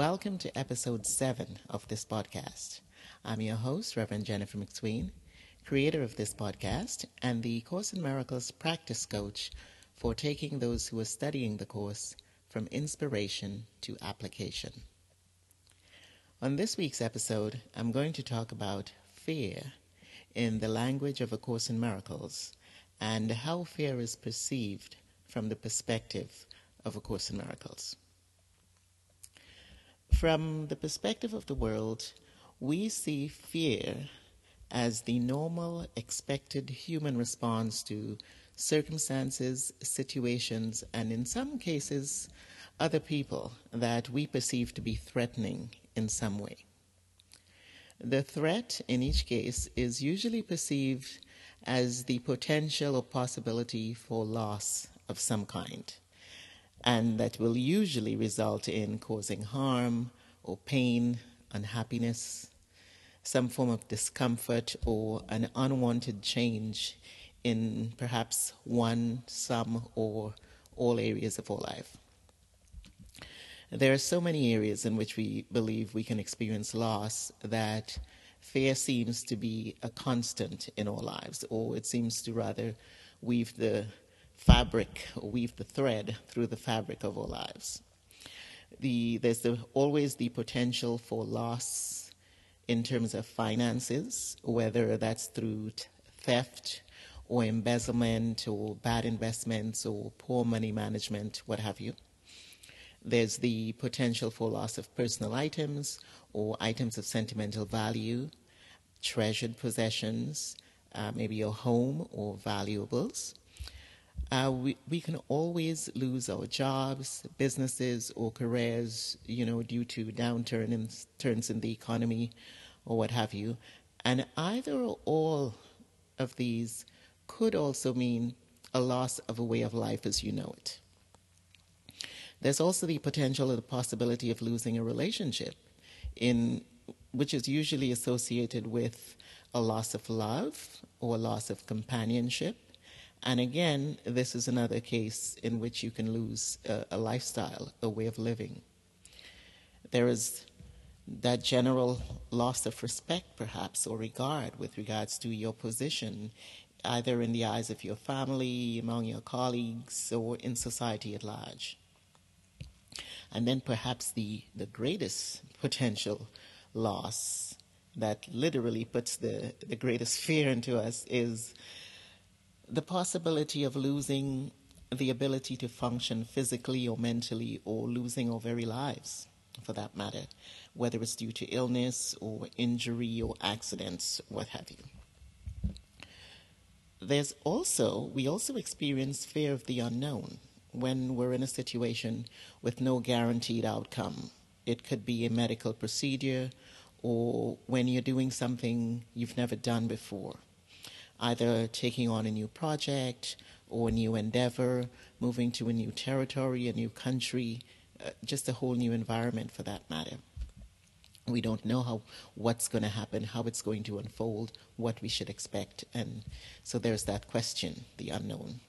Welcome to episode 7 of this podcast. I'm your host, Reverend Jennifer McSween, creator of this podcast and the Course in Miracles practice coach for taking those who are studying the course from inspiration to application. On this week's episode, I'm going to talk about fear in the language of A Course in Miracles and how fear is perceived from the perspective of A Course in Miracles. From the perspective of the world, we see fear as the normal, expected human response to circumstances, situations, and in some cases, other people that we perceive to be threatening in some way. The threat in each case is usually perceived as the potential or possibility for loss of some kind, and that will usually result in causing harm or pain, unhappiness, some form of discomfort, or an unwanted change in perhaps one, some, or all areas of our life. There are so many areas in which we believe we can experience loss that fear seems to be a constant in our lives, or it seems to rather weave the fabric, or weave the thread through the fabric of our lives. The, there's the, always the potential for loss in terms of finances, whether that's through t- theft or embezzlement or bad investments or poor money management, what have you. There's the potential for loss of personal items or items of sentimental value, treasured possessions, uh, maybe your home or valuables. Uh, we, we can always lose our jobs, businesses, or careers, you know, due to downturn in, turns in the economy or what have you. And either or all of these could also mean a loss of a way of life as you know it. There's also the potential or the possibility of losing a relationship, in which is usually associated with a loss of love or a loss of companionship. And again, this is another case in which you can lose a, a lifestyle, a way of living. There is that general loss of respect, perhaps, or regard with regards to your position either in the eyes of your family, among your colleagues, or in society at large. And then perhaps the, the greatest potential loss that literally puts the, the greatest fear into us is the possibility of losing the ability to function physically or mentally, or losing our very lives, for that matter, whether it's due to illness or injury or accidents, what have you there's also, we also experience fear of the unknown when we're in a situation with no guaranteed outcome. It could be a medical procedure or when you're doing something you've never done before, either taking on a new project or a new endeavor, moving to a new territory, a new country, uh, just a whole new environment for that matter. We don't know how what's going to happen, how it's going to unfold, what we should expect, and so there's that question, the unknown.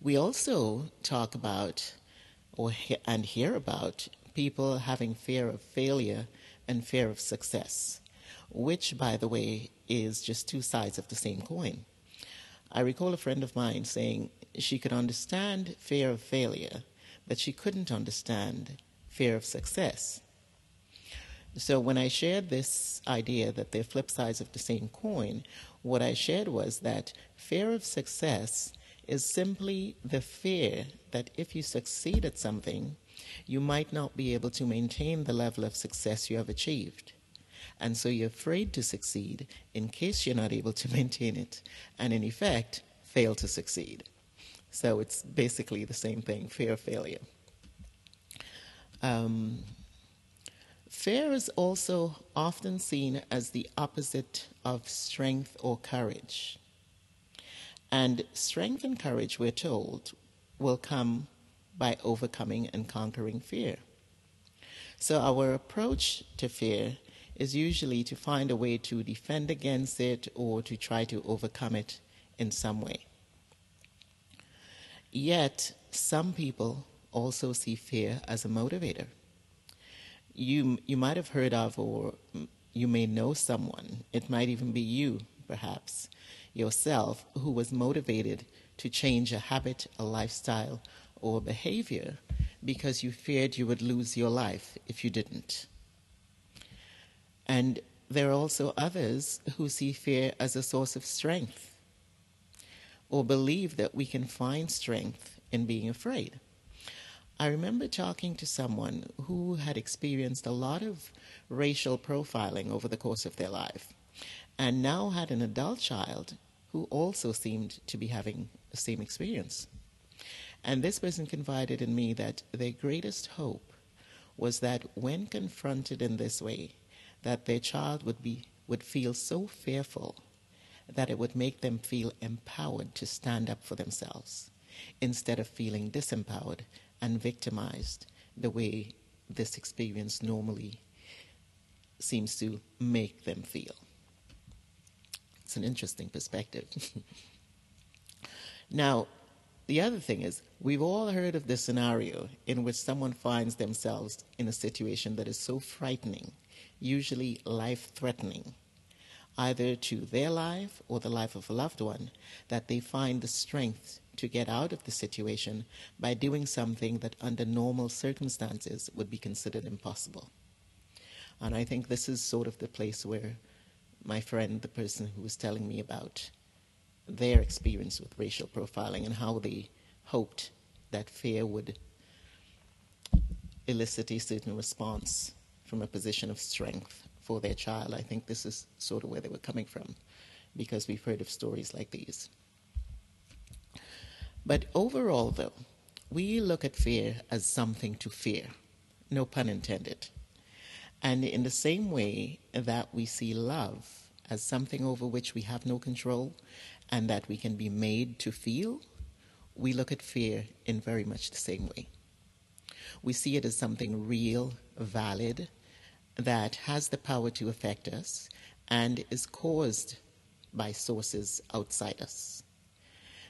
We also talk about or and hear about people having fear of failure and fear of success, which, by the way, is just two sides of the same coin. I recall a friend of mine saying she could understand fear of failure, but she couldn't understand fear of success. So when I shared this idea that they're flip sides of the same coin, what I shared was that fear of success is simply the fear that if you succeed at something, you might not be able to maintain the level of success you have achieved. And so you're afraid to succeed in case you're not able to maintain it, and in effect, fail to succeed. So it's basically the same thing fear of failure. Um, Fear is also often seen as the opposite of strength or courage. And strength and courage, we're told, will come by overcoming and conquering fear. So, our approach to fear is usually to find a way to defend against it or to try to overcome it in some way. Yet, some people also see fear as a motivator you, you might have heard of, or you may know someone, it might even be you, perhaps, yourself, who was motivated to change a habit, a lifestyle, or behavior because you feared you would lose your life if you didn't. And there are also others who see fear as a source of strength or believe that we can find strength in being afraid. I remember talking to someone who had experienced a lot of racial profiling over the course of their life and now had an adult child who also seemed to be having the same experience. And this person confided in me that their greatest hope was that when confronted in this way, that their child would be would feel so fearful that it would make them feel empowered to stand up for themselves instead of feeling disempowered and victimized the way this experience normally seems to make them feel. It's an interesting perspective. now, the other thing is, we've all heard of this scenario in which someone finds themselves in a situation that is so frightening, usually life threatening, either to their life or the life of a loved one, that they find the strength to get out of the situation by doing something that under normal circumstances would be considered impossible. And I think this is sort of the place where my friend, the person who was telling me about their experience with racial profiling and how they hoped that fear would elicit a certain response from a position of strength for their child. I think this is sort of where they were coming from because we've heard of stories like these. But overall, though, we look at fear as something to fear, no pun intended. And in the same way that we see love as something over which we have no control and that we can be made to feel, we look at fear in very much the same way. We see it as something real, valid, that has the power to affect us and is caused by sources outside us.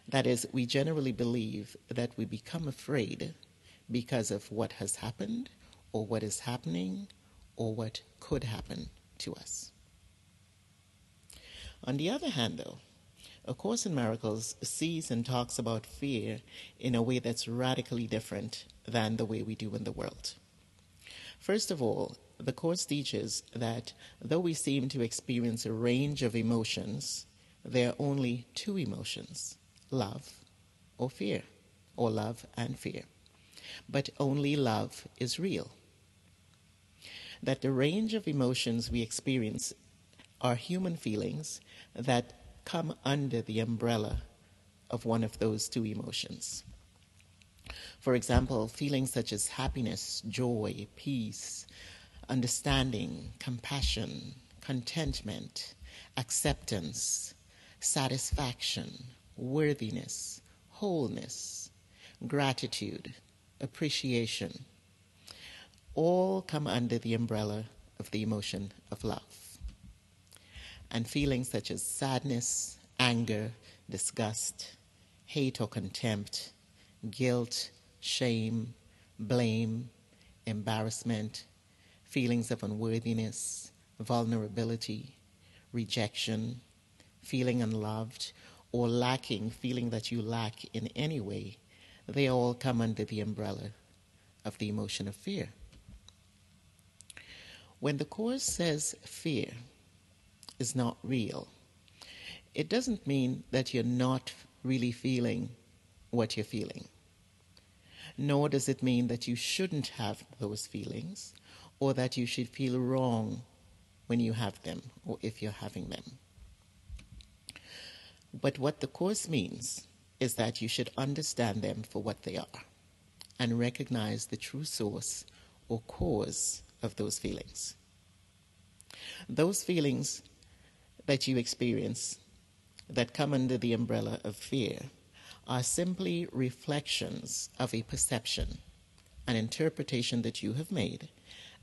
That is, we generally believe that we become afraid because of what has happened or what is happening or what could happen to us. On the other hand, though, A Course in Miracles sees and talks about fear in a way that's radically different than the way we do in the world. First of all, the Course teaches that though we seem to experience a range of emotions, there are only two emotions love or fear, or love and fear. But only love is real. That the range of emotions we experience are human feelings that come under the umbrella of one of those two emotions. For example, feelings such as happiness, joy, peace, understanding, compassion, contentment, acceptance, satisfaction, worthiness, wholeness, gratitude, appreciation, all come under the umbrella of the emotion of love. And feelings such as sadness, anger, disgust, hate or contempt, guilt, shame, blame, embarrassment, feelings of unworthiness, vulnerability, rejection, feeling unloved, or lacking, feeling that you lack in any way, they all come under the umbrella of the emotion of fear. When the Course says fear, is not real, it doesn't mean that you're not really feeling what you're feeling. Nor does it mean that you shouldn't have those feelings or that you should feel wrong when you have them or if you're having them. But what the Course means is that you should understand them for what they are and recognize the true source or cause of those feelings. Those feelings that you experience that come under the umbrella of fear are simply reflections of a perception, an interpretation that you have made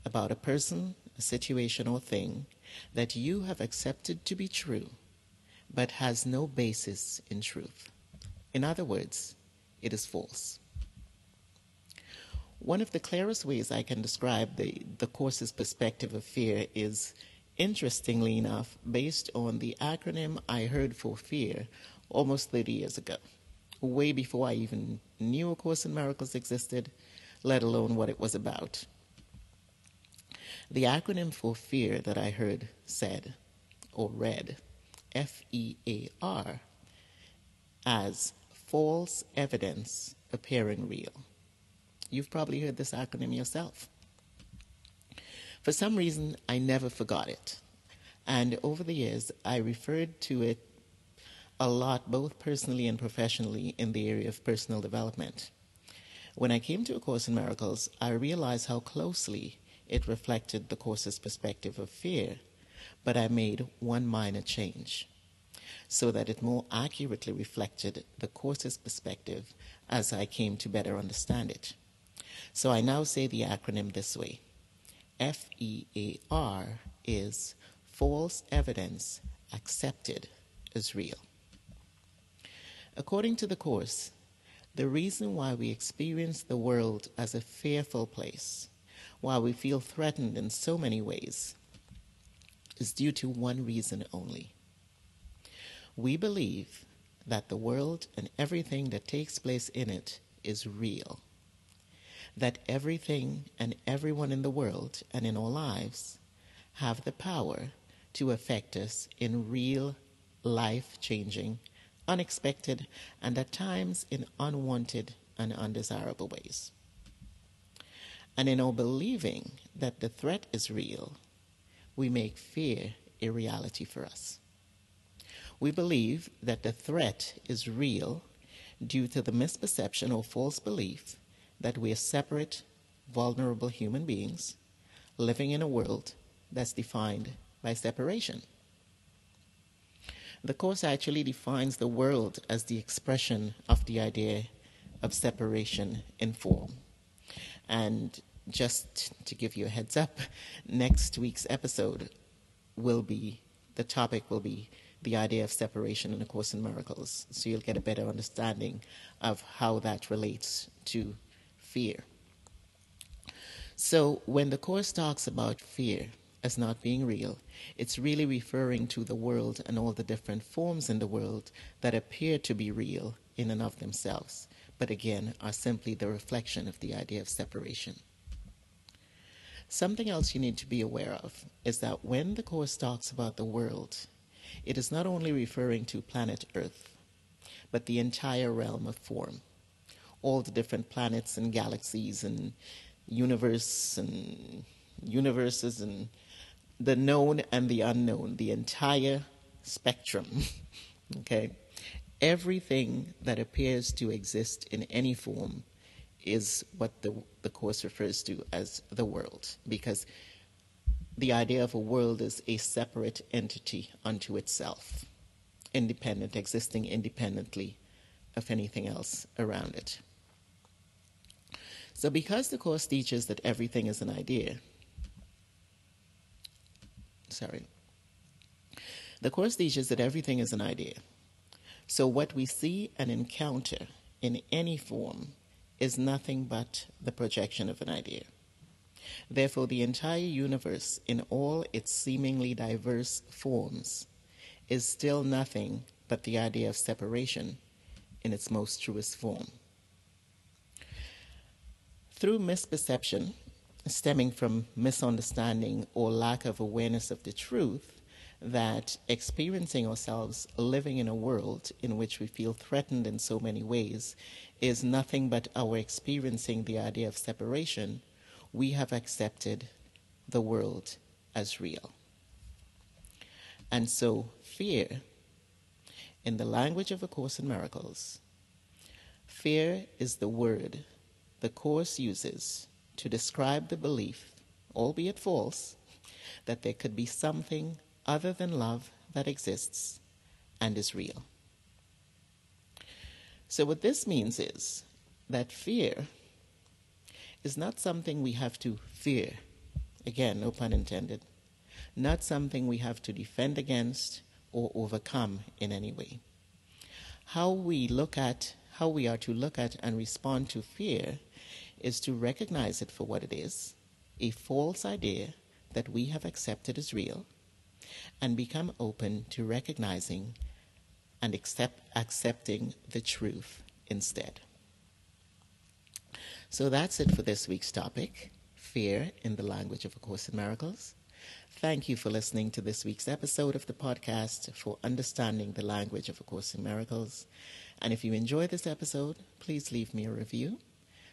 about a person, a situation, or thing that you have accepted to be true, but has no basis in truth. In other words, it is false. One of the clearest ways I can describe the, the course's perspective of fear is, interestingly enough, based on the acronym I heard for fear almost 30 years ago, way before I even knew A Course in Miracles existed, let alone what it was about. The acronym for fear that I heard said, or read, F E A R, as false evidence appearing real. You've probably heard this acronym yourself. For some reason, I never forgot it. And over the years, I referred to it a lot, both personally and professionally, in the area of personal development. When I came to A Course in Miracles, I realized how closely it reflected the Course's perspective of fear, but I made one minor change so that it more accurately reflected the Course's perspective as I came to better understand it. So I now say the acronym this way F E A R is false evidence accepted as real. According to the Course, the reason why we experience the world as a fearful place, why we feel threatened in so many ways, is due to one reason only. We believe that the world and everything that takes place in it is real that everything and everyone in the world and in our lives have the power to affect us in real, life changing, unexpected, and at times in unwanted and undesirable ways. And in our believing that the threat is real, we make fear a reality for us. We believe that the threat is real due to the misperception or false belief that we are separate, vulnerable human beings living in a world that's defined by separation. The Course actually defines the world as the expression of the idea of separation in form. And just to give you a heads up, next week's episode will be the topic will be the idea of separation in A Course in Miracles. So you'll get a better understanding of how that relates to fear. So when the Course talks about fear as not being real, it's really referring to the world and all the different forms in the world that appear to be real in and of themselves, but again are simply the reflection of the idea of separation. Something else you need to be aware of is that when the Course talks about the world, it is not only referring to planet Earth, but the entire realm of form all the different planets and galaxies and universe and universes and the known and the unknown, the entire spectrum. okay? Everything that appears to exist in any form is what the, the Course refers to as the world, because the idea of a world is a separate entity unto itself, independent, existing independently of anything else around it. So, because the Course teaches that everything is an idea, sorry, the Course teaches that everything is an idea. So, what we see and encounter in any form is nothing but the projection of an idea. Therefore, the entire universe, in all its seemingly diverse forms, is still nothing but the idea of separation in its most truest form. Through misperception, stemming from misunderstanding or lack of awareness of the truth, that experiencing ourselves living in a world in which we feel threatened in so many ways is nothing but our experiencing the idea of separation, we have accepted the world as real. And so, fear, in the language of A Course in Miracles, fear is the word the Course uses to describe the belief, albeit false, that there could be something other than love that exists and is real. So, what this means is that fear is not something we have to fear. Again, no pun intended. Not something we have to defend against or overcome in any way. How we look at, how we are to look at and respond to fear is to recognize it for what it is a false idea that we have accepted as real and become open to recognizing and accept, accepting the truth instead. So that's it for this week's topic fear in the language of A Course in Miracles. Thank you for listening to this week's episode of the podcast for understanding the language of A Course in Miracles. And if you enjoy this episode, please leave me a review,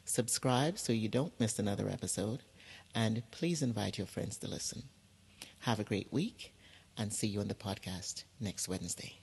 subscribe so you don't miss another episode, and please invite your friends to listen. Have a great week and see you on the podcast next Wednesday.